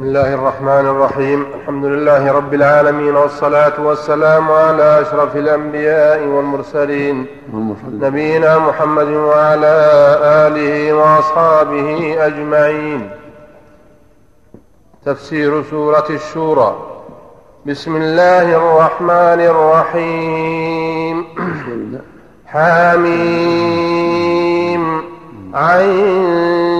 بسم الله الرحمن الرحيم. الحمد لله رب العالمين والصلاة والسلام على أشرف الأنبياء والمرسلين. نبينا محمد وعلى آله وأصحابه أجمعين. تفسير سورة الشورى. بسم الله الرحمن الرحيم. حاميم عين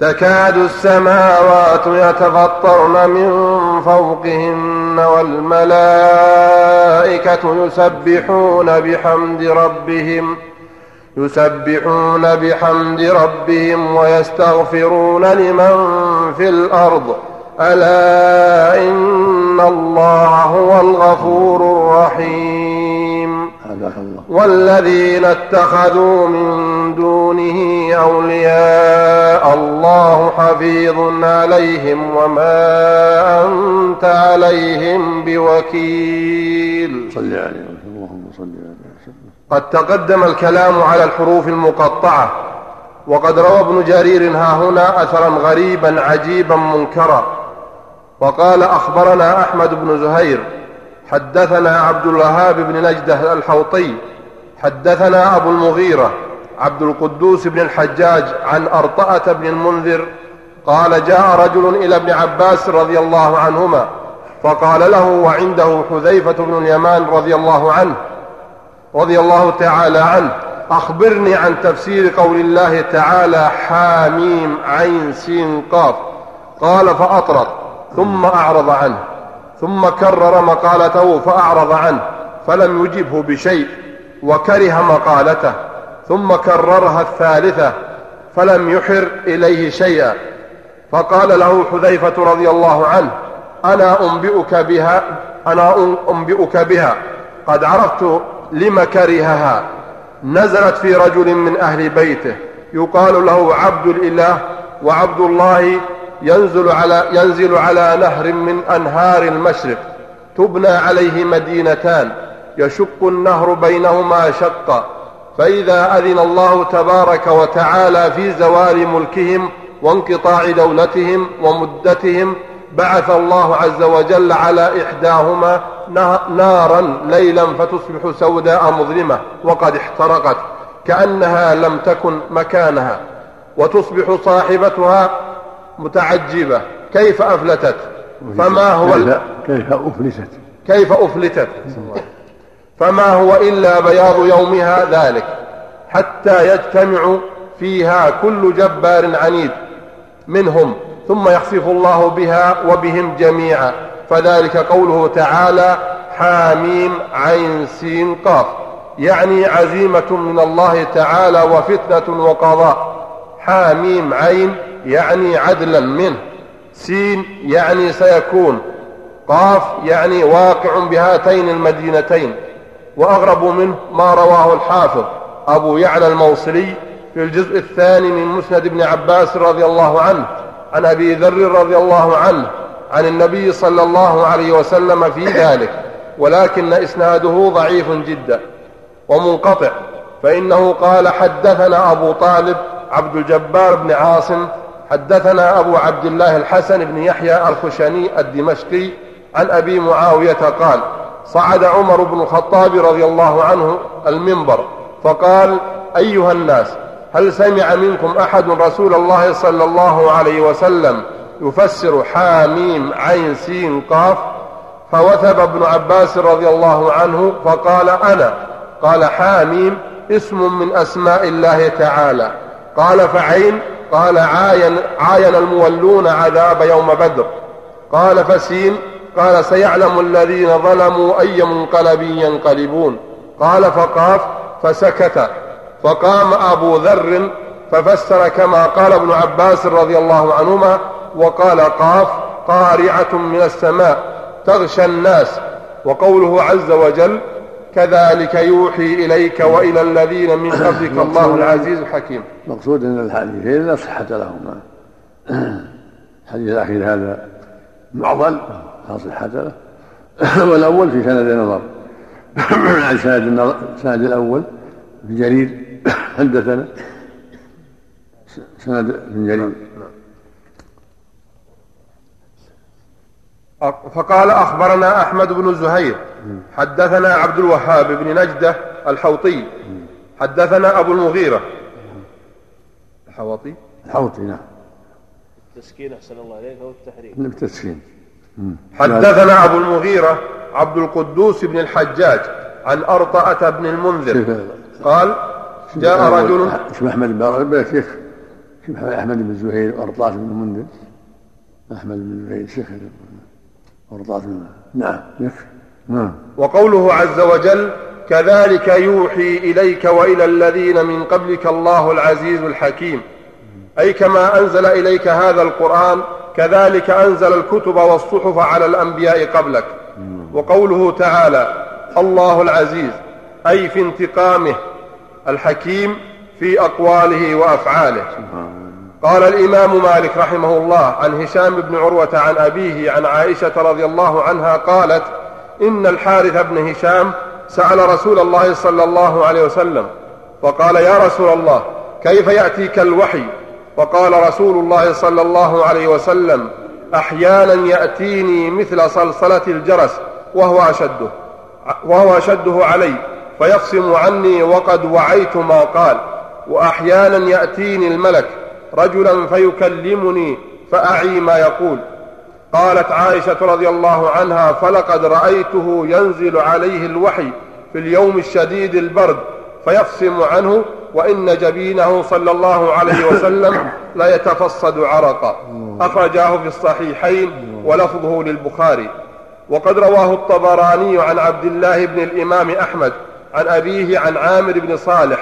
تكاد السماوات يتفطرن من فوقهن والملائكة يسبحون بحمد ربهم يسبحون بحمد ربهم ويستغفرون لمن في الأرض. ألا إن الله هو الغفور الرحيم. والذين اتخذوا من دونه أولياء الله حفيظ عليهم وما أنت عليهم بوكيل. صل عليه اللهم صل عليه. قد تقدم الكلام على الحروف المقطعة وقد روى ابن جرير ها هنا أثرا غريبا عجيبا منكرا. وقال أخبرنا أحمد بن زهير حدثنا عبد الوهاب بن نجدة الحوطي حدثنا أبو المغيرة عبد القدوس بن الحجاج عن أرطأة بن المنذر قال جاء رجل إلى ابن عباس رضي الله عنهما فقال له وعنده حذيفة بن اليمان رضي الله عنه رضي الله تعالى عنه أخبرني عن تفسير قول الله تعالى حاميم عين سين قاف قال فأطرق ثم أعرض عنه ثم كرر مقالته فأعرض عنه فلم يجبه بشيء. وكره مقالته ثم كررها الثالثة فلم يحر إليه شيئا. فقال له حذيفة رضي الله عنه أنا أنبئك بها أنا أنبئك بها. قد عرفت لم كرهها. نزلت في رجل من أهل بيته يقال له عبد الإله وعبد الله ينزل على, ينزل على نهر من أنهار المشرق تبنى عليه مدينتان. يشق النهر بينهما شقا. فإذا أذن الله تبارك وتعالى في زوال ملكهم وانقطاع دولتهم ومدتهم بعث الله عز وجل على إحداهما نارا ليلا فتصبح سوداء مظلمة وقد احترقت كأنها لم تكن مكانها وتصبح صاحبتها متعجبة. كيف أفلتت؟ فما هو كيف أفلتت؟ كيف أفلتت؟ فما هو إلا بياض يومها ذلك حتى يجتمع فيها كل جبار عنيد منهم ثم يخسف الله بها وبهم جميعا. فذلك قوله تعالى حاميم عين سين قاف يعني عزيمة من الله تعالى وفتنة وقضاء. حاميم عين يعني عدلا منه سين يعني سيكون قاف يعني واقع بهاتين المدينتين. وأغرب منه ما رواه الحافظ أبو يعلى الموصلي في الجزء الثاني من مسند ابن عباس رضي الله عنه عن أبي ذر رضي الله عنه عن النبي صلى الله عليه وسلم في ذلك ولكن إسناده ضعيف جدا ومنقطع فإنه قال حدثنا أبو طالب عبد الجبار بن عاصم حدثنا أبو عبد الله الحسن بن يحيى الخشني الدمشقي عن أبي معاوية قال صعد عمر بن الخطاب رضي الله عنه المنبر فقال أيها الناس هل سمع منكم أحد رسول الله صلى الله عليه وسلم يفسر حاميم عين سين قاف؟ فوثب ابن عباس رضي الله عنه فقال أنا. قال حاميم اسم من أسماء الله تعالى. قال فعين. قال عاين, عاين المولون عذاب يوم بدر. قال فسين. قال سيعلم الذين ظلموا أي منقلب ينقلبون. قال فقاف فسكت فقام أبو ذر ففسر كما قال ابن عباس رضي الله عنهما وقال قاف قارعة من السماء تغشى الناس. وقوله عز وجل كذلك يوحي إليك وإلى الذين من قبلك الله العزيز الحكيم. مقصود أن الحديثين لا صحة لهما. الحديث الأخير هذا معضل. صحة له والأول في سند نظر. عن سند النظر سند الأول في جرير. حدثنا. سند بن جرير. فقال أخبرنا أحمد بن زهير. حدثنا عبد الوهاب بن نجدة الحوطي. حدثنا أبو المغيرة. الحوطي؟ الحوطي نعم. التسكين أحسن الله إليك أو التحريك بالتسكين. حدثنا أبو المغيرة عبد القدوس بن الحجاج عن أرطأة بن المنذر. قال جاء رجل اسم أحمد بن شيخ أحمد بن زهير وأرطاة بن المنذر. أحمد بن زهير شيخ أرطأة بن نعم يكفي نعم. وقوله عز وجل كذلك يوحي إليك وإلى الذين من قبلك الله العزيز الحكيم أي كما أنزل إليك هذا القرآن كذلك أنزل الكتب والصحف على الأنبياء قبلك. وقوله تعالى الله العزيز أي في انتقامه الحكيم في أقواله وأفعاله. قال الإمام مالك رحمه الله عن هشام بن عروة عن أبيه عن عائشة رضي الله عنها قالت إن الحارث بن هشام سأل رسول الله صلى الله عليه وسلم فقال يا رسول الله كيف يأتيك الوحي فقال رسول الله صلى الله عليه وسلم أحيانا يأتيني مثل صلصلة الجرس وهو أشده وهو أشده علي فيقسم عني وقد وعيت ما قال وأحيانا يأتيني الملك رجلا فيكلمني فأعي ما يقول. قالت عائشة رضي الله عنها فلقد رأيته ينزل عليه الوحي في اليوم الشديد البرد فيقسم عنه وإن جبينه صلى الله عليه وسلم لا يتفصد عرقا أخرجاه في الصحيحين ولفظه للبخاري. وقد رواه الطبراني عن عبد الله بن الإمام أحمد عن أبيه عن عامر بن صالح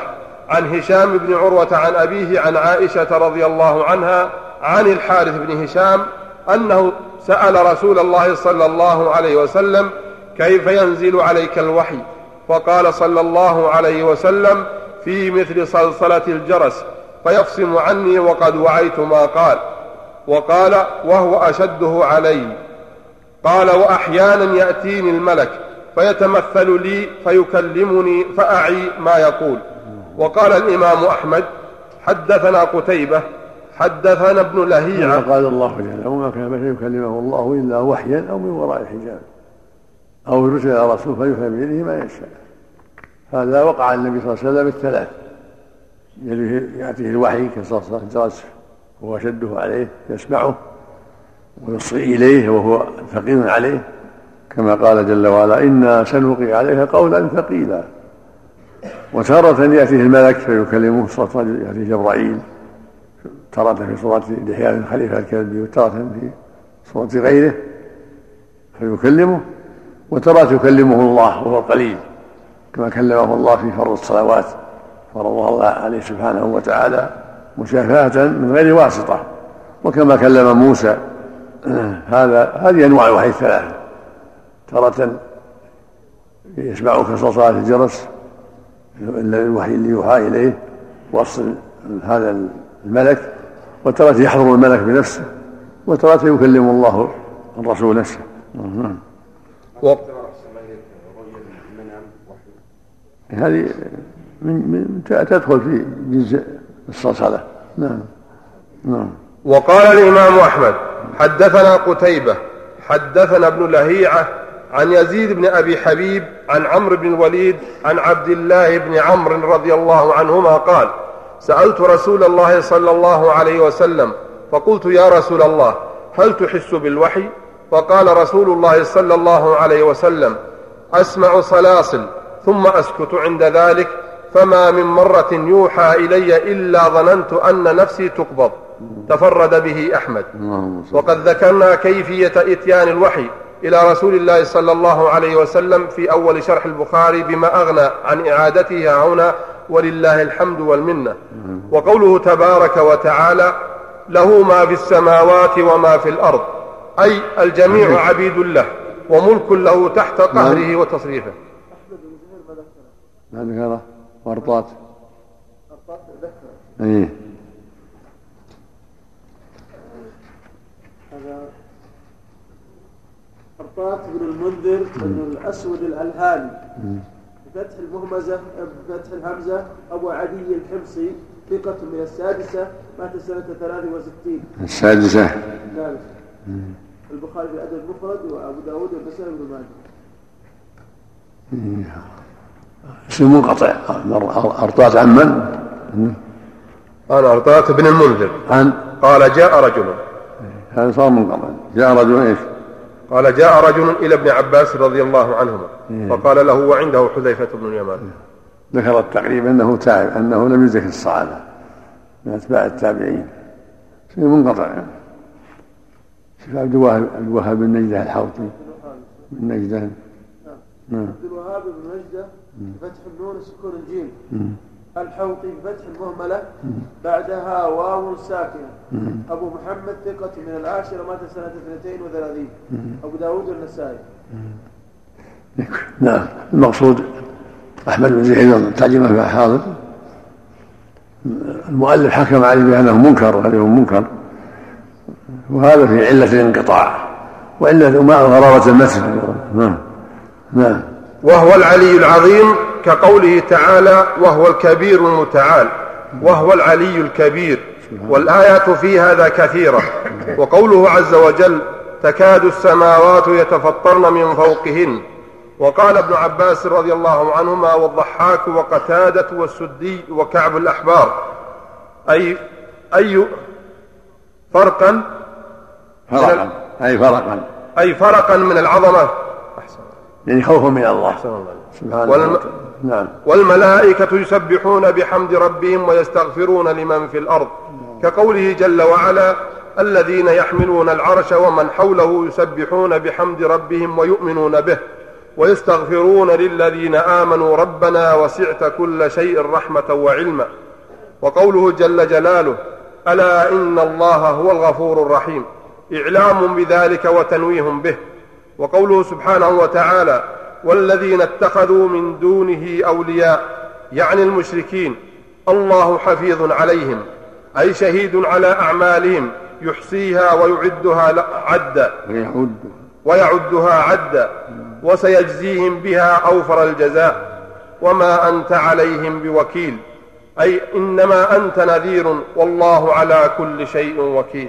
عن هشام بن عروة عن أبيه عن عائشة رضي الله عنها عن الحارث بن هشام أنه سأل رسول الله صلى الله عليه وسلم كيف ينزل عليك الوحي؟ فقال صلى الله عليه وسلم في مثل صلصلة الجرس فيفصم عني وقد وعيت ما قال. وقال وهو أشده علي. قال وأحيانا يأتيني الملك فيتمثل لي فيكلمني فأعي ما يقول. وقال الإمام أحمد حدثنا قتيبة حدثنا ابن لهيعة. قال الله جل وما كان بشر يكلمه الله إلا وحيا أو من وراء حجاب أو يرسل إلى رسول فيفهم بيده ما يشاء. هذا وقع النبي صلى الله عليه وسلم الثلاث. يأتيه الوحي الجرس وهو أشده عليه يسمعه ويصغي إليه وهو ثقيل عليه. كما قال جل وعلا إنا سنلقي عليك قولا ثقيلا. وتارة يأتيه الملك فيكلمه صوت يأتيه جبرائيل تارة في صورة دحيان الخليفة الكلبي وتارة في صورة غيره فيكلمه وترى يكلمه الله وهو قليل. كما كلمه الله في فرض الصلوات فرضها الله عليه سبحانه وتعالى مشافاة من غير واسطة. وكما كلم موسى هذا هذه أنواع الوحي الثلاثة. تارة يسمع كصلصلة الجرس الوحي اللي يوحى إليه وصل هذا الملك. وترى يحضر الملك بنفسه وترى يكلم الله الرسول نفسه. هذه من, تدخل في جزء الصلصلة. نعم. نعم. وقال الإمام أحمد حدثنا قتيبة حدثنا ابن لهيعة عن يزيد بن أبي حبيب عن عمرو بن الوليد عن عبد الله بن عمرو رضي الله عنهما قال سألت رسول الله صلى الله عليه وسلم فقلت يا رسول الله هل تحس بالوحي؟ فقال رسول الله صلى الله عليه وسلم أسمع صلاصل ثم أسكت عند ذلك فما من مرة يوحى إلي إلا ظننت أن نفسي تقبض. تفرد به أحمد. وقد ذكرنا كيفية إتيان الوحي إلى رسول الله صلى الله عليه وسلم في أول شرح البخاري بما أغنى عن إعادتها هنا ولله الحمد والمنة. وقوله تبارك وتعالى له ما في السماوات وما في الأرض. أي الجميع عبيد له وملك له تحت قهره وتصريفه. ما ذكره ورطات ورطات ذكر إيه. هذا ورطات بن المنذر بن الأسود الالهاني بفتح المهمزة بفتح الهمزة أبو عدي الحمصي ثقة من السادسة مات سنة 63 السادسة. البخاري في الأدب المفرد وأبو داود والنسائي بن ماجه. اسم منقطع. أرطات عن من؟ أنا أرطات بن المنذر. عن؟ قال جاء رجل. هذا صار منقطع. جاء رجل إيش؟ قال جاء رجل إلى ابن عباس رضي الله عنهما. فقال له وعنده حذيفة بن اليمان. ذكر التقريب أنه تابع أنه لم يذكر الصحابة من أتباع التابعين. شيء منقطع. شوف عبد الوهاب عبد الوهاب بن نجدة الحوطي. بن نجدة. نعم. عبد الوهاب بن نجدة بفتح النون سكون الجيم. الحوطي بفتح المهملة. بعدها واو ساكنة. أبو محمد ثقة من العاشرة مات سنة 32 أبو داود والنسائي نعم. المقصود أحمد بن زيد الترجمة في حاضر. المؤلف حكم عليه بأنه منكر وهذه منكر. وهذا في علة الانقطاع. وعلة ما غرابة المتن. نعم. نعم. وهو العلي العظيم كقوله تعالى وهو الكبير المتعال وهو العلي الكبير والآيات في هذا كثيرة. وقوله عز وجل تكاد السماوات يتفطرن من فوقهن. وقال ابن عباس رضي الله عنهما والضحاك وقتادة والسدي وكعب الأحبار. أي أي فرقا؟ فرقا. أي فرقا. أي فرقا من العظمة؟ أحسن يعني خوفا من الله سبحانه والم... نعم. والملائكة يسبحون بحمد ربهم ويستغفرون لمن في الأرض. كقوله جل وعلا الذين يحملون العرش ومن حوله يسبحون بحمد ربهم ويؤمنون به ويستغفرون للذين آمنوا ربنا وسعت كل شيء رحمة وعلما. وقوله جل جلاله ألا إن الله هو الغفور الرحيم. إعلام بذلك وتنويه به. وقوله سبحانه وتعالى والذين اتخذوا من دونه أولياء يعني المشركين الله حفيظ عليهم أي شهيد على أعمالهم يحصيها ويعدها عدا. ويعدها. عدا وسيجزيهم بها أوفر الجزاء وما أنت عليهم بوكيل أي إنما أنت نذير والله على كل شيء وكيل.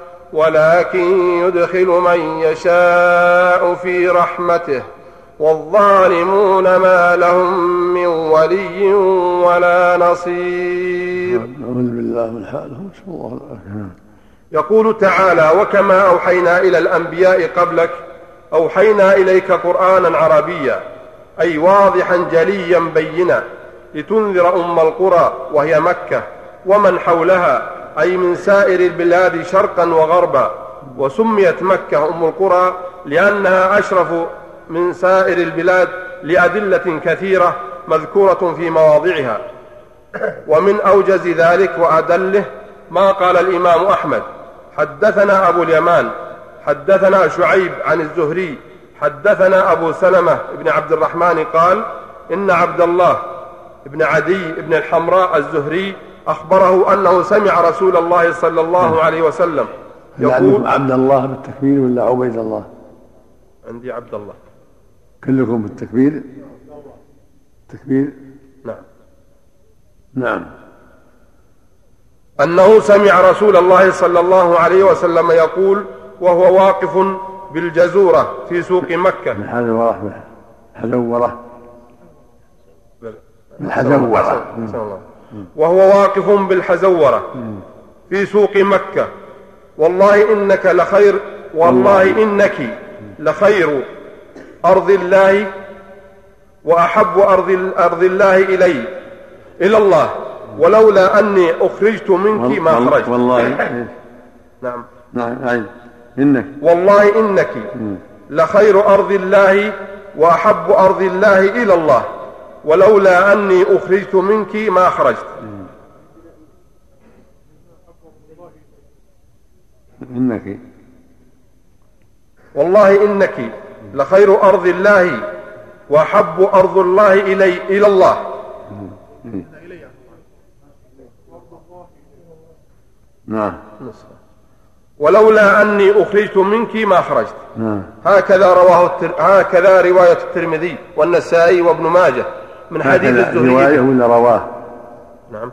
ولكن يدخل من يشاء في رحمته والظالمون ما لهم من ولي ولا نصير نعوذ بالله من حالهم الله يقول تعالى وكما أوحينا إلى الأنبياء قبلك أوحينا إليك قرآنا عربيا أي واضحا جليا بينا لتنذر أم القرى وهي مكة ومن حولها أي من سائر البلاد شرقا وغربا وسميت مكة أم القرى لأنها أشرف من سائر البلاد لأدلة كثيرة مذكورة في مواضعها. ومن أوجز ذلك وأدله ما قال الإمام أحمد حدثنا أبو اليمان حدثنا شعيب عن الزهري حدثنا أبو سلمة بن عبد الرحمن قال إن عبد الله بن عدي بن الحمراء الزهري أخبره أنه سمع رسول الله صلى الله عليه وسلم يقول عبد الله بالتكبير ولا عبيد الله؟ عندي عبد الله. كلكم بالتكبير؟ التكبير نعم. نعم. أنه سمع رسول الله صلى الله عليه وسلم يقول وهو واقف بالجزورة في سوق مكة. الحزورة الحزورة الحزورة وهو واقف بالحزورة في سوق مكة. والله إنك لخير والله إنك لخير. أرض الله وأحب أرض, أرض الله إلي إلى الله. ولولا أني أخرجت منك ما خرجت. والله. نعم. نعم إنك. والله إنك لخير أرض الله وأحب أرض الله إلى الله. ولولا أني أخرجت منك ما خرجت. إنك. والله إنك لخير أرض الله وأحب أرض الله إلي إلى الله. نعم. ولولا أني أخرجت منك ما خرجت. نعم. هكذا رواه التر... هكذا رواية الترمذي والنسائي وابن ماجه. من حديث الزهري رواية ولا رواة؟ نعم.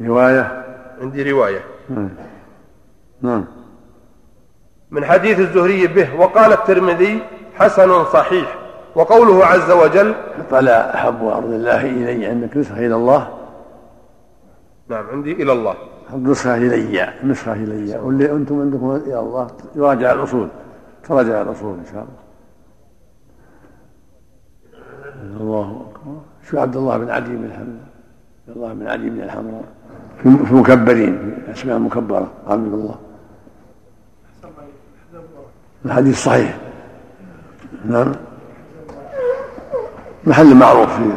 رواية عندي رواية. نعم. نعم. من حديث الزهري به وقال الترمذي حسن صحيح وقوله عز وجل فلا أحب أرض الله إلي عندك نسخة إلى الله. نعم عندي إلى الله. نسخة إلي نسخة إلي. واللي أنتم عندكم إلى الله يراجع الأصول تراجع الأصول إن شاء الله أكبر شو عبد الله بن عدي بن الحمراء عبد الله بن عدي بن الحمراء. في مكبرين في أسماء مكبرة عبد الله. الحديث صحيح. نعم. محل معروف في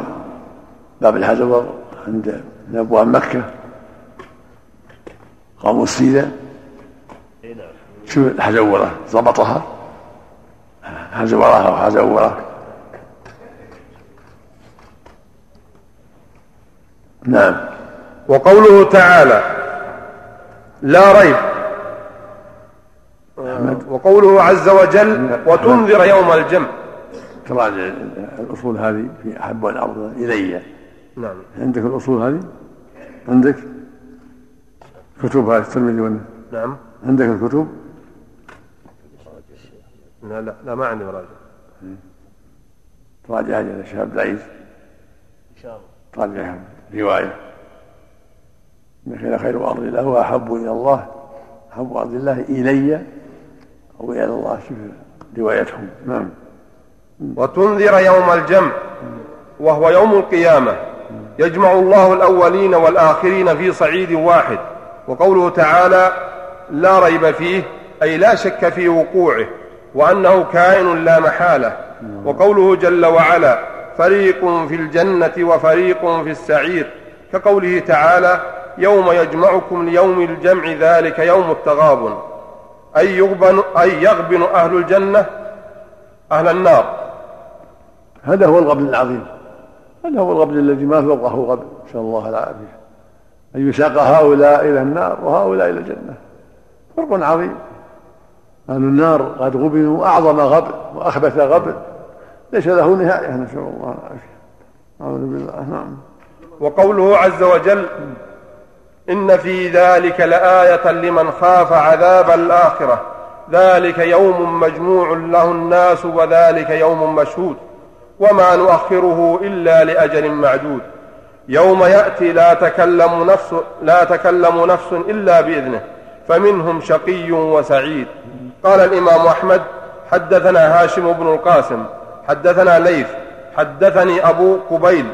باب الحجر عند من ابواب مكة. قاموا السيدة. اي نعم. شو الحجوره ضبطها. حجورها وحجوره نعم. وقوله تعالى لا ريب. وقوله عز وجل وتنذر يوم الجمع. تراجع الأصول هذه في أحب الأرض إلي. نعم. عندك الأصول هذه؟ عندك؟ كتب هذه الترمذي ولا نعم. عندك الكتب؟ لا لا, لا ما عندي مراجع تراجع يا الشيخ عبد العزيز إن شاء الله. تراجع رواية. انك خير أرض الله وأحب إلى الله. أحب أرض الله إلي أو إلى الله شوف روايتهم. نعم. وتنذر يوم الجمع وهو يوم القيامة. يجمع الله الأولين والآخرين في صعيد واحد. وقوله تعالى لا ريب فيه أي لا شك في وقوعه وأنه كائن لا محالة. وقوله جل وعلا فريق في الجنة وفريق في السعير كقوله تعالى يوم يجمعكم ليوم الجمع ذلك يوم التغابن أي يغبن, أي يغبن أهل الجنة أهل النار. هذا هو الغبن العظيم. هذا هو الغبن الذي ما فوقه غبن. نسأل الله العافية. أن يساق هؤلاء إلى النار وهؤلاء إلى الجنة. فرق عظيم. أهل النار قد غبنوا أعظم غبن وأخبث غبن. ليس له نهاية نسأل الله العافية. أعوذ بالله. نعم. وقوله عز وجل إن في ذلك لآية لمن خاف عذاب الآخرة. ذلك يوم مجموع له الناس وذلك يوم مشهود. وما نؤخره إلا لأجل معدود. يوم يأتي لا تكلم نفس لا تكلم نفس إلا بإذنه فمنهم شقي وسعيد. قال الإمام أحمد حدثنا هاشم بن القاسم حدثنا ليث حدثني أبو قبيل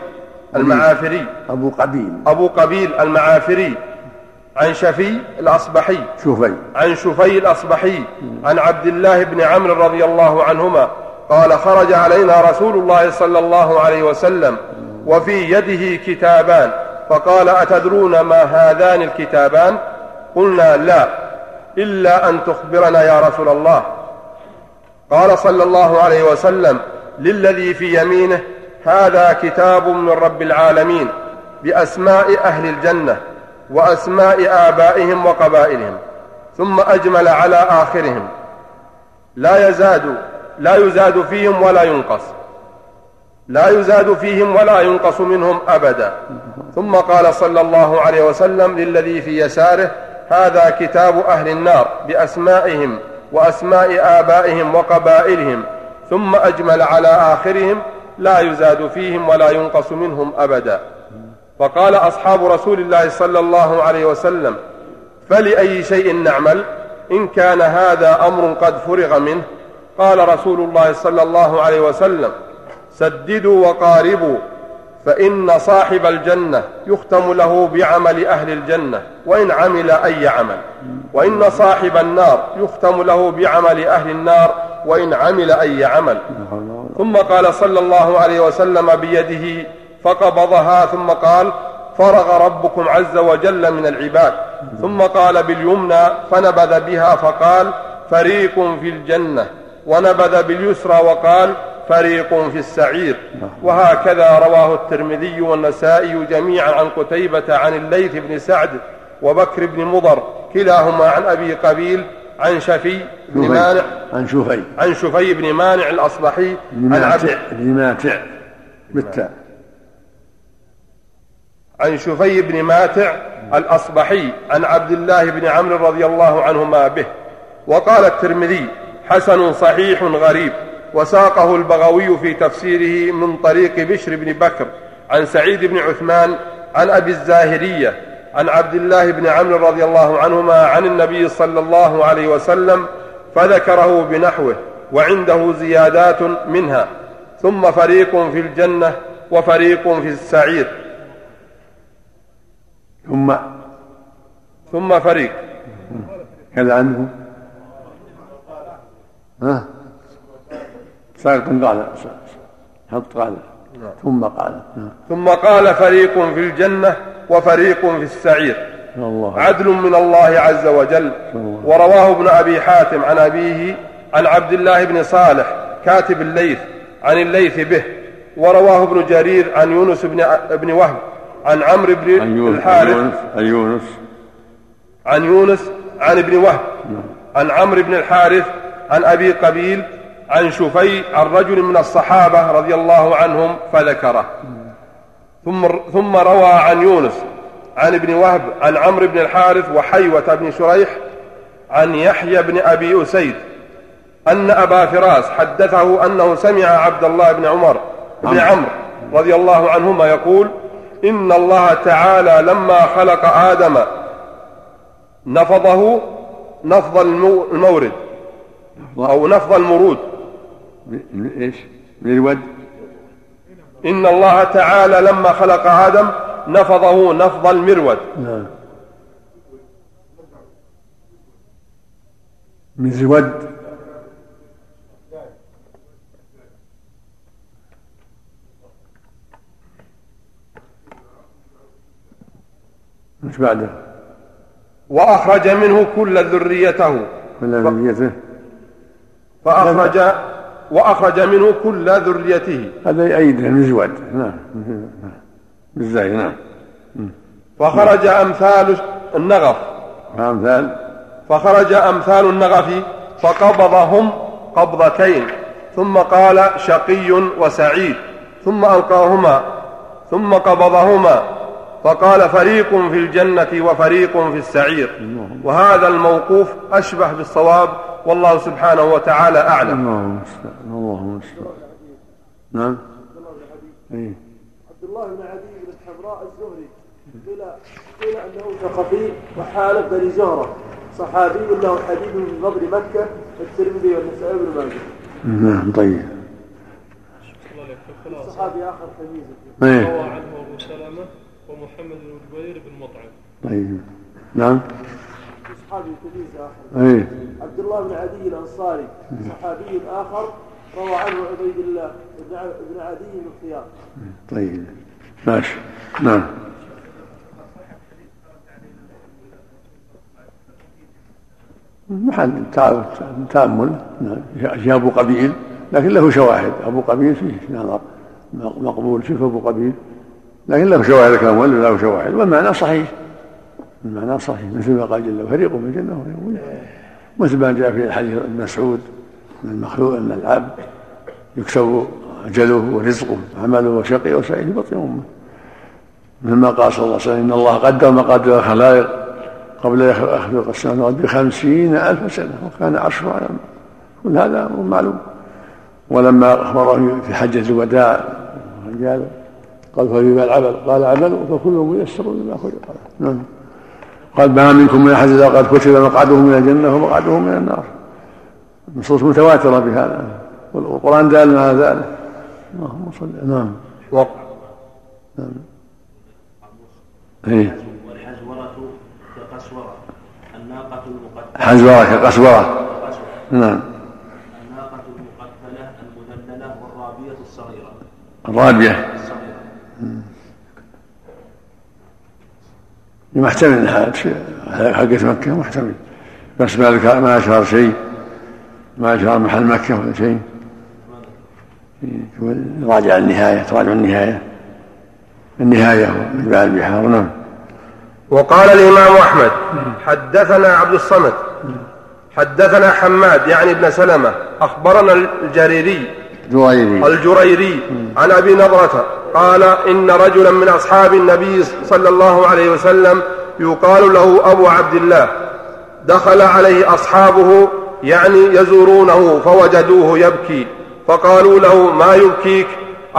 المعافري. أبو قبيل. أبو قبيل المعافري. عن شفي الأصبحي. شوفي عن شفي الأصبحي. عن عبد الله بن عمرو رضي الله عنهما. قال خرج علينا رسول الله صلى الله عليه وسلم وفي يده كتابان. فقال أتدرون ما هذان الكتابان؟ قلنا لا إلا أن تخبرنا يا رسول الله. قال صلى الله عليه وسلم للذي في يمينه هذا كتاب من رب العالمين بأسماء أهل الجنة وأسماء آبائهم وقبائلهم ثم أجمل على آخرهم. لا يزاد لا يزاد فيهم ولا ينقص. لا يزاد فيهم ولا ينقص منهم أبدا. ثم قال صلى الله عليه وسلم للذي في يساره هذا كتاب أهل النار بأسمائهم وأسماء آبائهم وقبائلهم. ثم أجمل على آخرهم لا يزاد فيهم ولا ينقص منهم أبدا. فقال أصحاب رسول الله صلى الله عليه وسلم فلأي شيء نعمل؟ إن كان هذا أمر قد فرغ منه. قال رسول الله صلى الله عليه وسلم سددوا وقاربوا فإن صاحب الجنة يختم له بعمل أهل الجنة وإن عمل أي عمل. وإن صاحب النار يختم له بعمل أهل النار وإن عمل أي عمل. ثم قال صلى الله عليه وسلم بيده فقبضها ثم قال فرغ ربكم عز وجل من العباد. ثم قال باليمنى فنبذ بها فقال فريق في الجنة. ونبذ باليسرى وقال فريق في السعير. وهكذا رواه الترمذي والنسائي جميعا عن قتيبة عن الليث بن سعد وبكر بن مضر كلاهما عن أبي قبيل عن شفي بن مانع عن شفي. عن شفي بن مانع الأصبحي عن عبد بن ماتع. بالتاء عن شفي بن ماتع الأصبحي عن عبد الله بن عمرو رضي الله عنهما به. وقال الترمذي حسن صحيح غريب. وساقه البغوي في تفسيره من طريق بشر بن بكر عن سعيد بن عثمان عن أبي الزاهرية عن عبد الله بن عمرو رضي الله عنهما عن النبي صلى الله عليه وسلم فذكره بنحوه وعنده زيادات منها ثم فريق في الجنة وفريق في السعير. ثم؟ ثم فريق. كذا عنه؟ ها؟ ساقط قال حط قال؟ ثم قال. ثم قال فريق في الجنة وفريق في السعير. الله. عدل من الله عز وجل. ورواه ابن أبي حاتم عن أبيه عن عبد الله بن صالح كاتب الليث عن الليث به. ورواه ابن جرير عن يونس بن ابن وهب عن عمرو بن الحارث. عن يونس عن يونس. عن ابن وهب. عن عمرو بن الحارث عن أبي قبيل عن شفي عن رجل من الصحابة رضي الله عنهم فذكره. ثم ثم روى عن يونس عن ابن وهب عن عمرو بن الحارث وحيوة بن شريح عن يحيى بن أبي أسيد أن أبا فراس حدثه أنه سمع عبد الله بن عمر بن عمرو. رضي الله عنهما يقول إن الله تعالى لما خلق آدم نفضه نفض المورد أو نفض المرود. إيش؟ من الود إن الله تعالى لما خلق آدم نفضه نفض المرود نعم. من زود مش بعده؟ وأخرج منه كل ذريته. كل ذريته. فأخرج وأخرج منه كل ذريته. هذا يأيد زواج نعم. بالزاي نعم. فخرج أمثال النغف. أمثال. فخرج أمثال النغف فقبضهم قبضتين. ثم قال شقي وسعيد. ثم ألقاهما. ثم قبضهما. فقال فريق في الجنة وفريق في السعير. وهذا الموقوف أشبه بالصواب والله سبحانه وتعالى أعلم اللهم المستعان اللهم المستعان نعم أيه. عبد الله بن عدي بن الحمراء الزهري قيل قيل أنه ثقفي وحالف بني زهرة صحابي له حديث من فضل مكة الترمذي والنسائي بن ماجه. نعم طيب. صحابي آخر تمييز. روى عنه أبو سلمة ومحمد بن جبير بن مطعم. طيب. نعم. صحابي تمييز آخر. إيه. عبد الله بن عدي الأنصاري صحابي آخر روى عنه عبيد الله بن عدي بن خيار. طيب. ماشي. نعم. محل تأمل أبو قبيل لكن له شواهد أبو قبيل فيه نظر مقبول شوف أبو قبيل لكن له شواهد كامل له شواهد والمعنى صحيح المعنى صحيح مثل ما قال جل فريق من الجنة وفريق مثل ما جاء في الحديث ابن مسعود من المخلوق أن العبد يكسب أجله ورزقه عمله وشقي وسعيد في بطن أمه. مثل ما قال صلى الله عليه وسلم إن الله قدر مقادير الخلائق قبل يخلق السماوات بخمسين ألف سنة وكان عرشه على كل هذا أمر معلوم. ولما أخبره في حجة الوداع قال فبما العمل؟ قال عمل فكل ميسر لما خلق. نعم. قال ما منكم من أحد إذا قد كتب مقعده من الجنة ومقعده من النار. نصوص متواترة بهذا والقرآن دال على ذلك. اللهم صل نعم. و... إيه. والحزورة كقسورة الناقة المقتلة حزورة كقسورة. كقسورة. نعم. الناقة المقتلة المذللة والرابية الصغيرة. الرابية. محتمل انها حقت مكة محتمل. بس ما ذكر ما اشار شيء. ما اشار محل مكة ولا شيء. راجع النهاية تراجع النهاية. النهاية وجبال البحار نعم. وقال الإمام أحمد حدثنا عبد الصمد. حدثنا حماد يعني ابن سلمة. أخبرنا الجريري. جريري. الجريري. عن أبي نضرة. قال إن رجلا من أصحاب النبي صلى الله عليه وسلم يقال له أبو عبد الله. دخل عليه أصحابه يعني يزورونه فوجدوه يبكي. فقالوا له ما يبكيك؟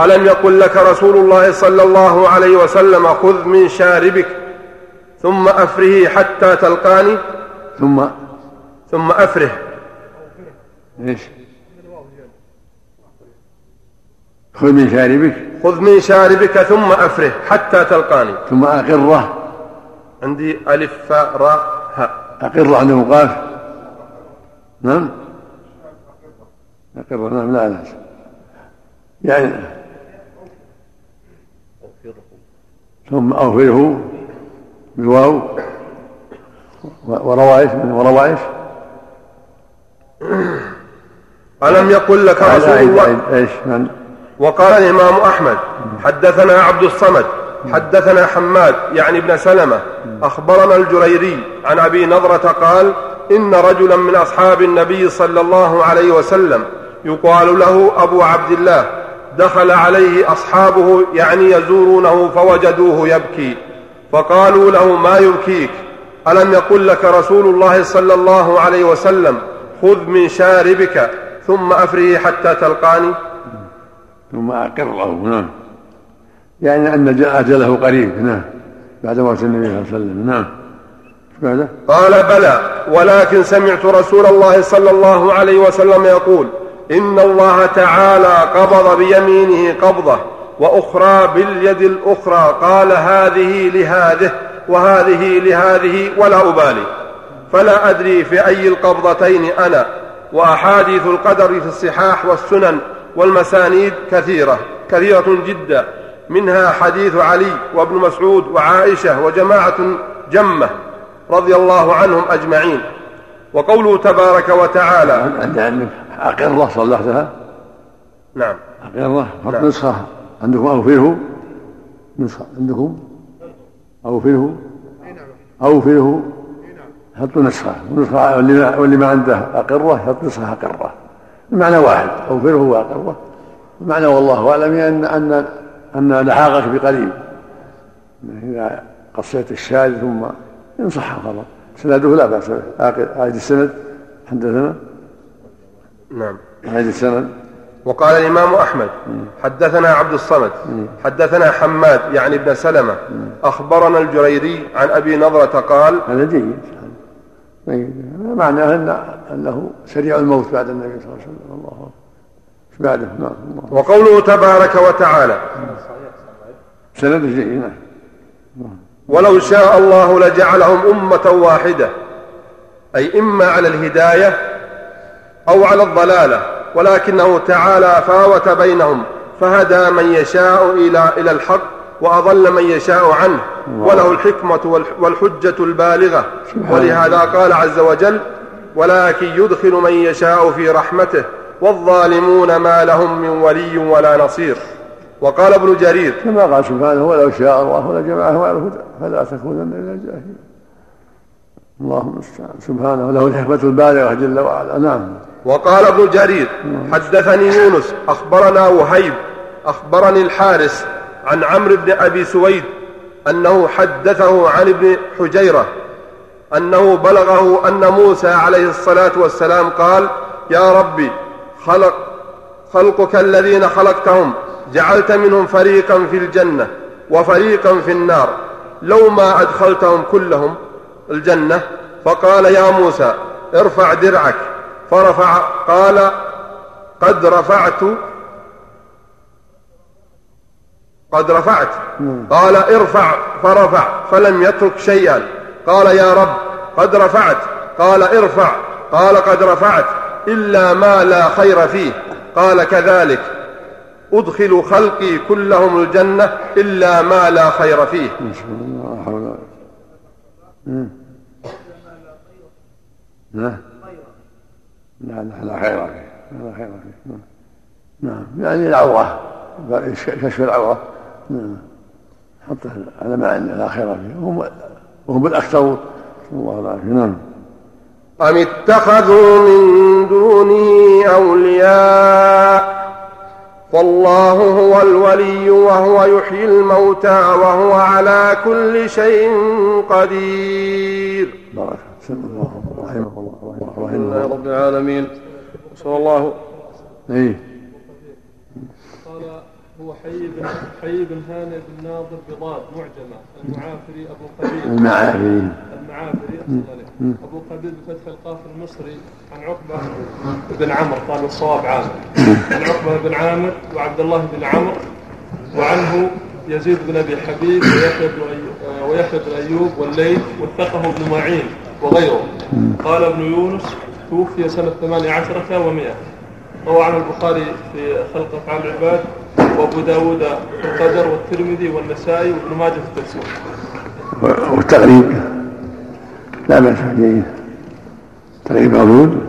ألم يقل لك رسول الله صلى الله عليه وسلم خذ من شاربك. ثم أفره حتى تلقاني. ثم ثم أفره. إيش؟ خذ من شاربك؟ خذ من شاربك ثم أفره حتى تلقاني. ثم أقره. عندي ألف فاء راء هاء أقره عندهم قاف نعم. أقره نعم لا لا. يعني ثم أوفره بواو وروائش وروائش ألم يقل لك رسول الله؟ إيش من؟ وقال الإمام أحمد حدثنا عبد الصمد حدثنا حماد يعني ابن سلمة أخبرنا الجريري عن أبي نضرة قال إن رجلا من أصحاب النبي صلى الله عليه وسلم يقال له أبو عبد الله دخل عليه أصحابه يعني يزورونه فوجدوه يبكي فقالوا له ما يبكيك؟ ألم يقل لك رسول الله صلى الله عليه وسلم خذ من شاربك ثم أفره حتى تلقاني؟ ثم أقره نعم. يعني أن أجله قريب نعم. بعد موت النبي صلى الله عليه وسلم نعم. بعده؟ قال بلى ولكن سمعت رسول الله صلى الله عليه وسلم يقول إن الله تعالى قبض بيمينه قبضة وأخرى باليد الأخرى قال هذه لهذه وهذه لهذه ولا أبالي. فلا أدري في أي القبضتين أنا وأحاديث القدر في الصحاح والسنن والمسانيد كثيرة كثيرة جدا. منها حديث علي وابن مسعود وعائشة وجماعة جمة رضي الله عنهم أجمعين. وقوله تبارك وتعالى. عند عندك أقره صلحتها نعم. أقره حط نعم. نسخة عندكم أوفره نسخة عندكم؟ أوفره أوفره حطوا نسخة ونسخة واللي ما, واللي ما عنده أقرة؟ يحط نسخة أقره المعنى واحد أوفره وأقره المعنى والله أعلم أن أن أن لحاقك بقريب إذا قصيت الشاذ ثم إن صح الخبر سنده لا بأس به. أعيد السند حدثنا؟ نعم. أعيد السند. وقال الإمام أحمد حدثنا عبد الصمد حدثنا حماد يعني ابن سلمة أخبرنا الجريري عن أبي نضرة قال هذا جيد. معناه أن أنه سريع الموت بعد النبي صلى الله عليه وسلم. الله أكبر. بعده؟ نعم وقوله تبارك وتعالى. سند جيد. نعم. ولو شاء الله لجعلهم أمة واحدة. أي إما على الهداية أو على الضلالة. ولكنه تعالى فاوت بينهم. فهدى من يشاء إلى إلى الحق. وأضل من يشاء عنه. وله الحكمة والح- والحجة البالغة. ولهذا قال عز وجل ولكن يدخل من يشاء في رحمته والظالمون ما لهم من ولي ولا نصير. وقال ابن جرير كما قال سبحانه ولو شاء الله لجمعهم على الهدى فلا تكونن من الجاهلين. اللهم المستعان. سبحانه له الحكمة البالغة جل وعلا. نعم. وقال ابن جرير حدثني يونس أخبرنا وهيب أخبرني الحارس عن عمرو بن أبي سويد أنه حدثه عن ابن حجيرة أنه بلغه أن موسى عليه الصلاة والسلام قال يا ربي خلق خلقك الذين خلقتهم جعلت منهم فريقا في الجنة وفريقا في النار لو ما أدخلتهم كلهم الجنة. فقال يا موسى ارفع درعك. فرفع قال قد رفعت قد رفعت. قال ارفع فرفع فلم يترك شيئا. قال يا رب قد رفعت. قال ارفع. قال قد رفعت. إلا ما لا خير فيه. قال كذلك. أدخل خلقي كلهم الجنة إلا ما لا خير فيه. لا. لا لا خير فيه. لا خير فيه. نعم. يعني العورة. كشف العورة. نعم. حطه على ما لا خير فيه. وهم وهم الأكثر نسأل الله العافية نعم. أم اتخذوا من دونه أولياء؟ فالله هو الولي وهو يحيي الموتى وهو على كل شيء قدير. بارك الله رحمه الله. رحمه الله. رب العالمين. صلى الله. اي قال هو حي بن حي بن هانئ بن ناظر بضاد معجمة المعافري أبو قبيل. المعافري عليك. أبو قبيل بفتح القاف المصري عن عقبة بن عمرو قال الصواب عامر. عن عقبة بن عامر وعبد الله بن عمرو وعنه يزيد بن أبي حبيب ويحيى بن أيوب, آه، ويحيى بن أيوب والليث وثقه ابن معين وغيره. قال ابن يونس توفي سنة 18 و100 روى عن البخاري في خلق أفعال العباد وأبو داود في القدر والترمذي والنسائي وابن ماجه في التفسير. والتقريب؟ لا به. جيد التقريب موجود؟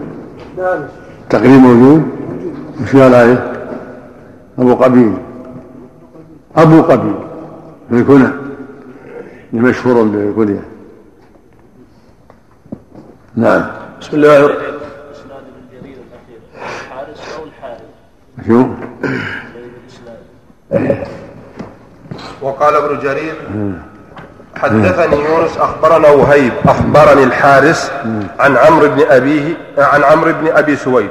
التقريب موجود؟ وش قال عليه؟ أبو قبيل. أبو قبيل. بالكنى مشهور بالكنية نعم. بسم الله. الرحمن الحارث شو؟ وقال ابن جرير حدثني يونس أخبرنا وهيب أخبرني الحارس عن عمرو بن أبيه عن عمرو بن أبي سويد.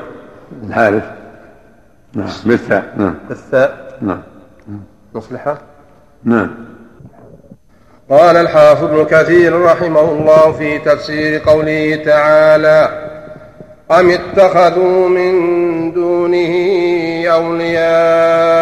الحارث؟ نعم. بالثاء. نعم. الثاء نعم. نصلحه نعم. قال الحافظ ابن كثير رحمه الله في تفسير قوله تعالى أم اتخذوا من دونه أولياء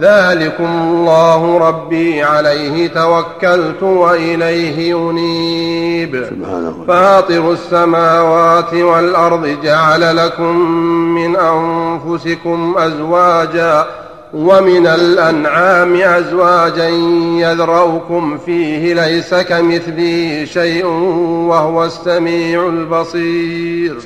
ذلكم الله ربي عليه توكلت وإليه سبحانه فاطر السماوات والأرض جعل لكم من أنفسكم أزواجا ومن الأنعام أزواجا يذرؤكم فيه ليس كمثله شيء وهو السميع البصير.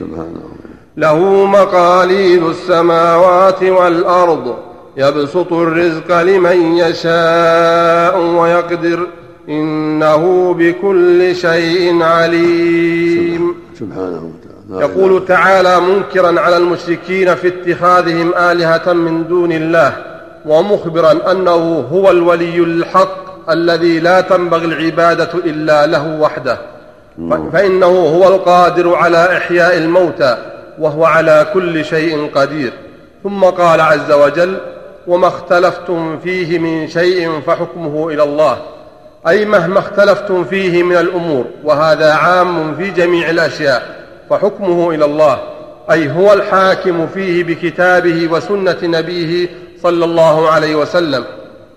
له مقاليد السماوات والأرض يبسط الرزق لمن يشاء ويقدر إنه بكل شيء عليم. سبحانه وتعالى. يقول تعالى منكرا على المشركين في اتخاذهم آلهة من دون الله ومخبرا أنه هو الولي الحق الذي لا تنبغي العبادة إلا له وحده. ف- فإنه هو القادر على إحياء الموتى وهو على كل شيء قدير. ثم قال عز وجل وما اختلفتم فيه من شيء فحكمه إلى الله. أي مهما اختلفتم فيه من الأمور وهذا عام في جميع الأشياء فحكمه إلى الله. أي هو الحاكم فيه بكتابه وسنة نبيه صلى الله عليه وسلم.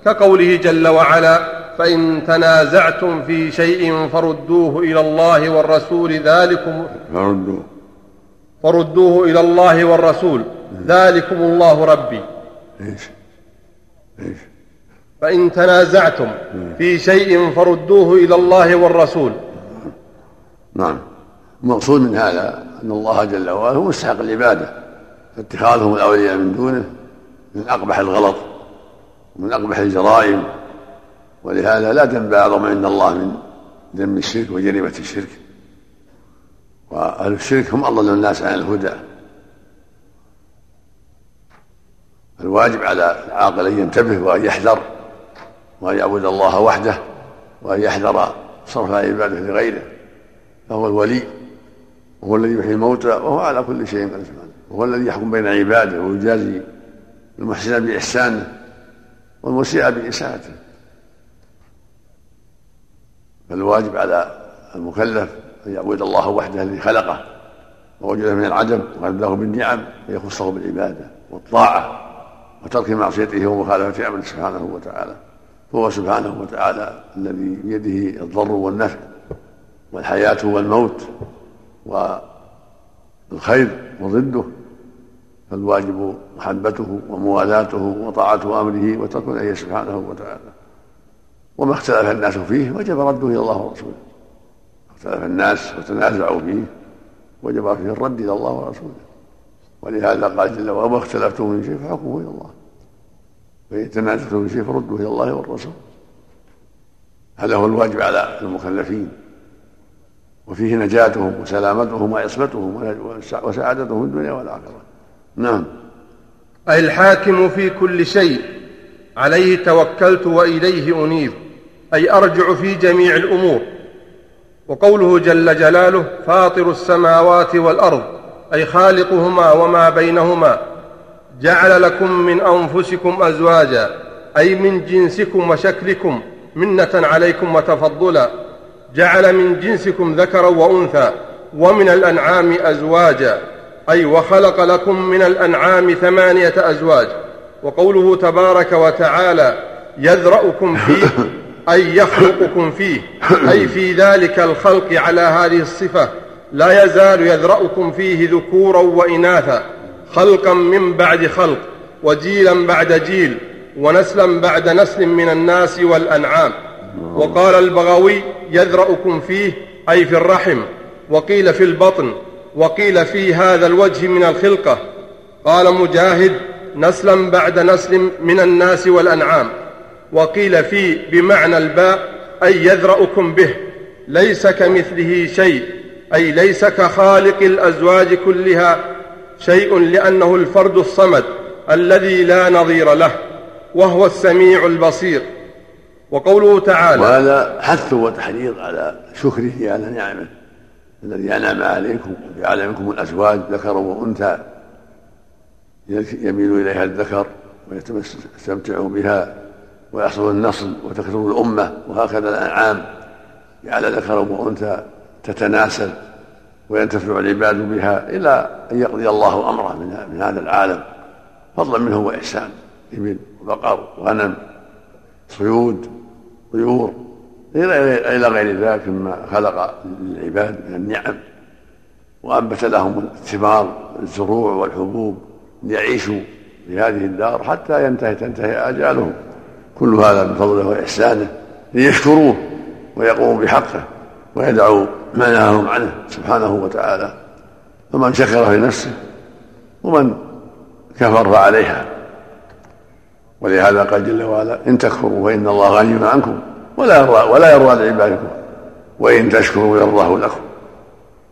كقوله جل وعلا فإن تنازعتم في شيء فردوه إلى الله والرسول ذلكم فردوا فردوه إلى الله والرسول. ذلكم الله ربي. إيش؟ فإن تنازعتم في شيء فردوه إلى الله والرسول. نعم. المقصود من هذا أن الله جل وعلا هو مستحق العبادة. فاتخاذهم الأولياء من دونه من أقبح الغلط ومن أقبح الجرائم. ولهذا لا ذنب أعظم عند الله من ذنب الشرك وجريمة الشرك. وأهل الشرك هم أضل الناس عن الهدى. الواجب على العاقل أن ينتبه وأن يحذر وأن يعبد الله وحده وأن يحذر صرف العبادة لغيره. فهو الولي وهو الذي يحيي الموتى وهو على كل شيء قدير. وهو الذي يحكم بين عباده ويجازي المحسن بإحسانه والمسيء بإساءته. فالواجب على المكلف أن يعبد الله وحده الذي خلقه ووجده من العدم وأبداه بالنعم فيخصه بالعبادة والطاعة. وترك معصيته ومخالفة أمره سبحانه وتعالى. فهو سبحانه وتعالى الذي بيده الضر والنفع والحياة والموت والخير وضده. فالواجب محبته وموالاته وطاعة أمره وترك نهيه سبحانه وتعالى. وما اختلف الناس فيه وجب رده إلى الله ورسوله. اختلف الناس وتنازعوا فيه وجب فيه الرد إلى الله ورسوله. ولهذا قال جل وعلا وما اختلفتم من شيء فحكمه إلى الله. فإن تنازعتم من شيء فردوه إلى الله والرسول. هذا هو الواجب على المكلفين وفيه نجاتهم وسلامتهم وعصمتهم وسعادتهم في الدنيا والآخرة. نعم. أي الحاكم في كل شيء عليه توكلت وإليه أنيب أي أرجع في جميع الأمور. وقوله جل جلاله فاطر السماوات والأرض أي خالقهما وما بينهما جعل لكم من أنفسكم أزواجا أي من جنسكم وشكلكم منة عليكم وتفضلا. جعل من جنسكم ذكرا وأنثى ومن الأنعام أزواجا أي وخلق لكم من الأنعام ثمانية أزواج. وقوله تبارك وتعالى يذرأكم فيه أي يخلقكم فيه أي في ذلك الخلق على هذه الصفة. لا يزال يذرأكم فيه ذكورا وإناثا خلقا من بعد خلق وجيلا بعد جيل ونسلا بعد نسل من الناس والأنعام. وقال البغوي يذرأكم فيه أي في الرحم. وقيل في البطن وقيل في هذا الوجه من الخلقة. قال مجاهد نسلا بعد نسل من الناس والأنعام. وقيل في بمعنى الباء أي يذرأكم به ليس كمثله شيء. أي ليس كخالق الأزواج كلها شيء لأنه الفرد الصمد الذي لا نظير له وهو السميع البصير. وقوله تعالى وهذا حث وتحريض على شكره على نعمه الذي أنعم عليكم وجعل منكم الأزواج ذكرا وأنثى. يميل إليها الذكر ويستمتع بها ويحصل النصل وتكثر الأمة وهكذا الأنعام. جعل ذكرا وأنثى. تتناسل وينتفع العباد بها إلى أن يقضي الله أمره من هذا العالم. فضلا منه وإحسان إبل وبقر وغنم صيود طيور إلى غير ذلك مما خلق للعباد من النعم. وأنبت لهم الثمار الزروع والحبوب ليعيشوا في هذه الدار حتى ينتهي تنتهي آجالهم. كل هذا بفضله وإحسانه ليشكروه ويقوموا بحقه. ويدعوا ما نهاهم عنه سبحانه وتعالى. فمن شكر لنفسه ومن كفر فعليها ولهذا قال جل وعلا إن تكفروا فإن الله غني عنكم ولا يرضى ولا يرضى لعبادكم وإن تشكروا يرضاه لكم.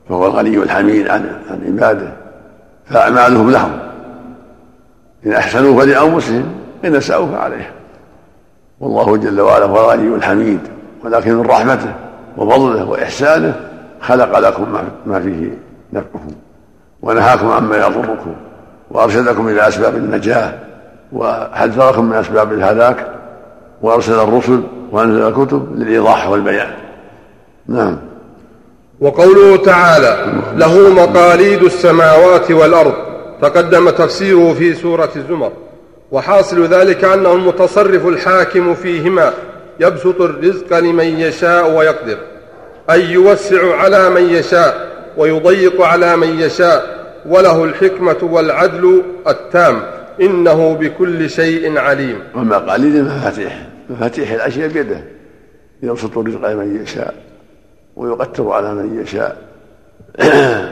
فهو الغني الحميد عن عن عباده فأعمالهم لهم. إن أحسنوا فلأنفسهم إن اساءوا فعليها والله جل وعلا هو الغني الحميد ولكن من رحمته. وفضله وإحسانه خلق لكم ما فيه نفعكم ونهاكم عما يضركم وأرشدكم إلى أسباب النجاة وحذركم من أسباب الهلاك وأرسل الرسل وأنزل الكتب للإيضاح والبيان. نعم. وقوله تعالى له مقاليد السماوات والأرض تقدم تفسيره في سورة الزمر. وحاصل ذلك أنه المتصرف الحاكم فيهما يبسط الرزق لمن يشاء ويقدر أي يوسع على من يشاء ويضيق على من يشاء وله الحكمة والعدل التام إنه بكل شيء عليم. والمقاليد المفاتيح مفاتيح الاشياء بيده يبسط الرزق لمن يشاء ويقتر على من يشاء.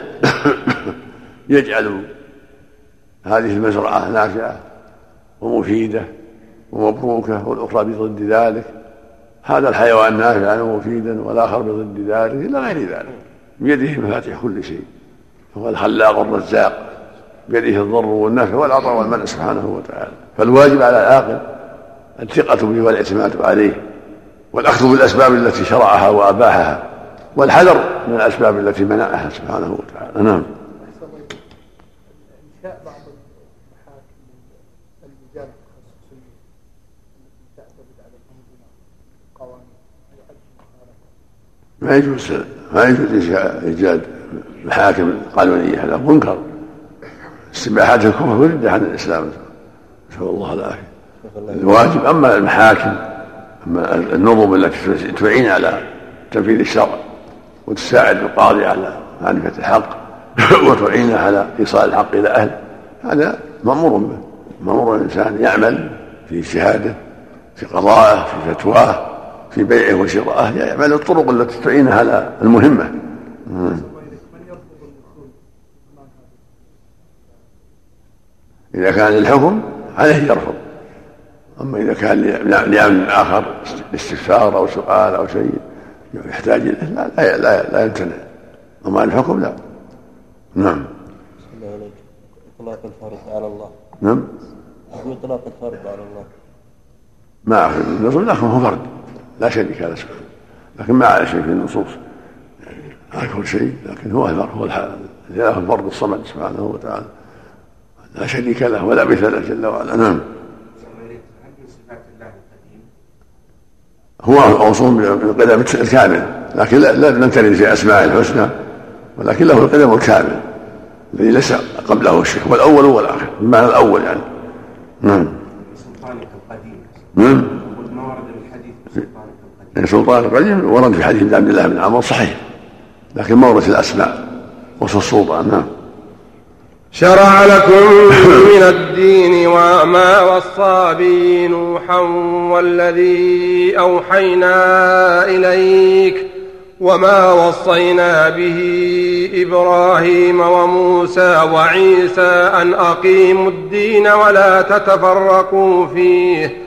يجعل هذه المزرعة نافعة ومفيدة ومبروكة والأخرى بضد ذلك. هذا الحيوان نافعا ومفيدا والآخر بضد ذلك إلى غير ذلك. بيده مفاتيح كل شيء هو الخلاق الرزاق بيده الضر والنفع والعطاء والمنع سبحانه وتعالى. فالواجب على العاقل الثقة به والاعتماد عليه والأخذ بالأسباب التي شرعها وأباحها والحذر من الأسباب التي منعها سبحانه وتعالى. نعم. ما يجوز ما يجوز إيجاد محاكم قانونية هذا. منكر. استباحات الكفر ورد عن الإسلام. نسأل الله العافية. الواجب. أما المحاكم أما النظم التي تعين على تنفيذ الشرع وتساعد القاضي على معرفة الحق وتعينه على إيصال الحق إلى أهله هذا مأمور به. مأمور الإنسان يعمل في اجتهاده في قضائه في فتواه. في بيعه وشرائه يعمل الطرق التي تعينه على المهمة. إذا كان للحكم عليه يرفض. أما إذا كان لأمن آخر استفسار أو سؤال أو شيء يحتاج إليه لا لا, لا, لا يمتنع. أما الحكم لا. نعم. إطلاق الفرض على الله. نعم. إطلاق الفرض على الله؟ ما النصوص لكن هو فرد لا شريك له سبحانه. لكن ما على شيء في النصوص. يعني أكبر شيء لكن هو هو الحال له الفرد الصمد سبحانه وتعالى. لا شريك له ولا مثل جل وعلا. نعم. هو موصوف بالقدم الكامل. لكن لا لم ترد في اسماء الحسنى ولكن له القدم الكامل. الذي ليس قبله الشيء هو الأول والآخر بمعنى الأول يعني. نعم. سلطانك القديم. نعم ما ورد في الحديث بسلطانك القديم سلطان القديم ورد في حديث عبد الله بن عمر صحيح لكن ما ورد في الأسماء. وصف السلطان نعم. شرع لكم من الدين وما وصى به نوحا والذي أوحينا إليك وما وصينا به إبراهيم وموسى وعيسى أن أقيموا الدين ولا تتفرقوا فيه.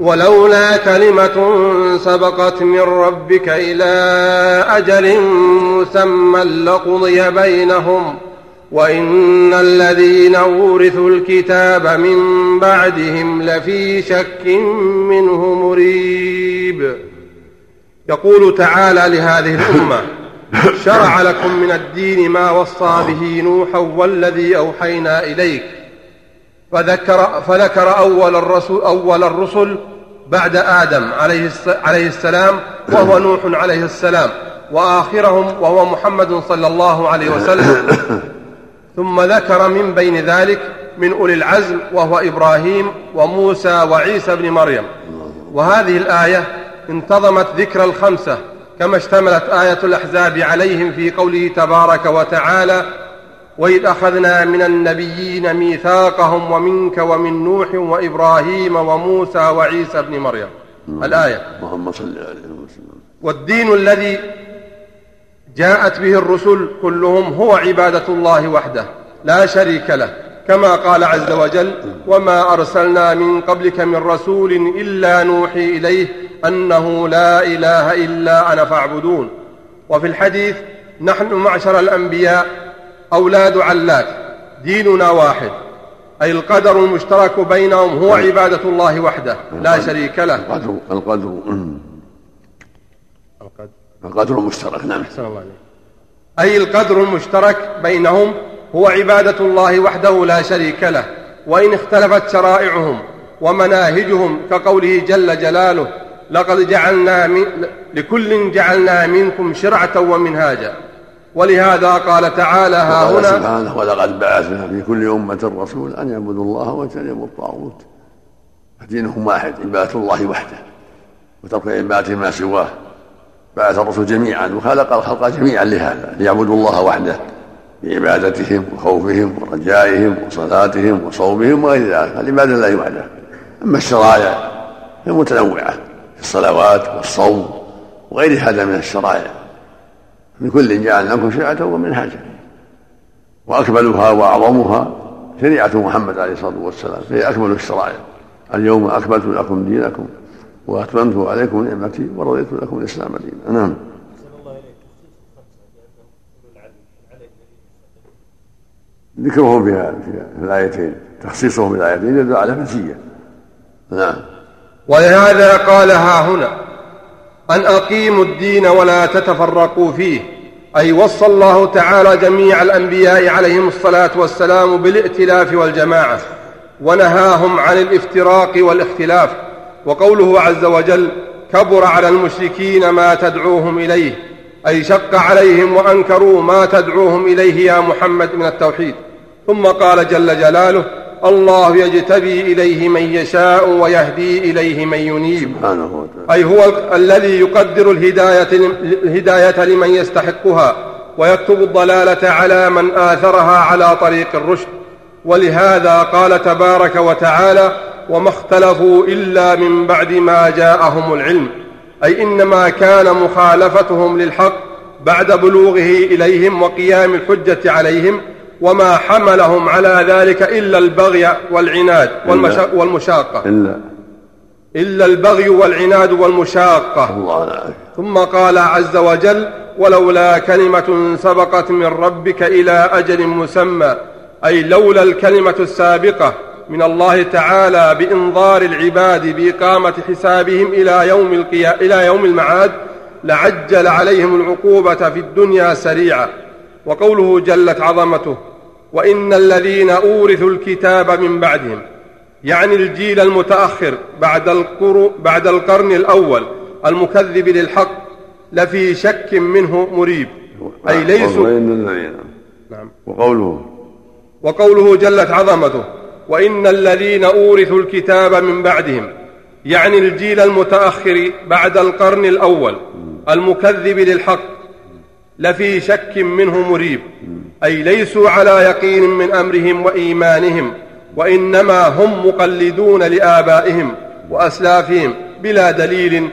ولولا كلمة سبقت من ربك إلى أجل مسمى لقضي بينهم ۖ وإن الذين أورثوا الكتاب من بعدهم لفي شك منه مريب. يقول تعالى لهذه الأمة شرع لكم من الدين ما وصى به نوحا والذي أوحينا إليك فذكر فذكر أول الرسل أول الرسل بعد آدم عليه عليه السلام وهو نوح عليه السلام. وآخرهم وهو محمد صلى الله عليه وسلم. ثم ذكر من بين ذلك من أولي العزم وهو إبراهيم وموسى وعيسى بن مريم. وهذه الآية انتظمت ذكر الخمسة كما اشتملت آية الأحزاب عليهم في قوله تبارك وتعالى وإذ أخذنا من النبيين ميثاقهم ومنك ومن نوح وإبراهيم وموسى وعيسى بن مريم. الآية. اللهم صل عليه وسلم والدين الذي جاءت به الرسل كلهم هو عبادة الله وحده لا شريك له كما قال عز وجل وما أرسلنا من قبلك من رسول إلا نوحي إليه أنه لا إله إلا أنا فاعبدون. وفي الحديث نحن معشر الأنبياء أولاد علات ديننا واحد أي القدر المشترك بينهم هو عبادة الله وحده لا شريك له. القدر القدر. القدر المشترك نعم. أحسن الله عليك. أي القدر المشترك بينهم هو عبادة الله وحده لا شريك له وإن اختلفت شرائعهم ومناهجهم كقوله جل جلاله لقد جعلنا من لكل جعلنا منكم شرعة ومنهاجا. ولهذا قال تعالى ها هنا سبحانه ولقد بعثنا في كل أمة رسول أن يعبدوا الله واجتنبوا الطاغوت. فدينهم واحد عبادة الله وحده وترك عبادة ما سواه. بعث الرسل جميعا وخلق الخلق جميعا لهذا ليعبدوا الله وحده بعبادتهم وخوفهم ورجائهم وصلاتهم وصومهم وغير ذلك العبادة لله وحده. أما الشرائع فمتنوعة في الصلوات والصوم وغير هذا من الشرائع. من كل جعلناكم شرعة ومنهاجا. وأكملها وأعظمها شريعة محمد عليه الصلاة والسلام فهي أكمل الشرائع. اليوم أكملت لكم دينكم وأتممت عليكم نعمتي ورضيت لكم الإسلام دينا. نعم. ذكرهم في الآيتين. تخصيصه بالآيتين يدل على مزية نعم. ولهذا قالها هنا أن أقيموا الدين ولا تتفرقوا فيه. أي وصى الله تعالى جميع الأنبياء عليهم الصلاة والسلام بالائتلاف والجماعة ونهاهم عن الافتراق والاختلاف. وقوله عز وجل كبر على المشركين ما تدعوهم إليه. أي شق عليهم وأنكروا ما تدعوهم إليه يا محمد من التوحيد. ثم قال جل جلاله الله يجتبي إليه من يشاء ويهدي إليه من ينيب. سبحانه وتعالى. أي هو الذي يقدر الهداية, الهداية لمن يستحقها ويكتب الضلالة على من آثرها على طريق الرشد. ولهذا قال تبارك وتعالى وما اختلفوا إلا من بعد ما جاءهم العلم. أي إنما كان مخالفتهم للحق بعد بلوغه إليهم وقيام الحجة عليهم وما حملهم على ذلك إلا البغي والعناد والمشا- والمشاقة. إلا إلا البغي والعناد والمشاقة. الله ثم قال عز وجل ولولا كلمة سبقت من ربك إلى أجل مسمى أي لولا الكلمة السابقة من الله تعالى بإنظار العباد بإقامة حسابهم إلى يوم القيا... إلى يوم المعاد لعجل عليهم العقوبة في الدنيا سريعا. وقوله جلت عظمته وإن الذين أورثوا الكتاب من بعدهم يعني الجيل المتأخر بعد القر... بعد القرن الأول المكذب للحق لفي شك منه مريب. أي ليسوا نعم. وقوله. وقوله جلت عظمته وإن الذين أورثوا الكتاب من بعدهم يعني الجيل المتأخر بعد القرن الأول المكذب للحق لفي شك منه مريب. أي ليسوا على يقين من أمرهم وإيمانهم وإنما هم مقلدون لآبائهم وأسلافهم بلا دليل.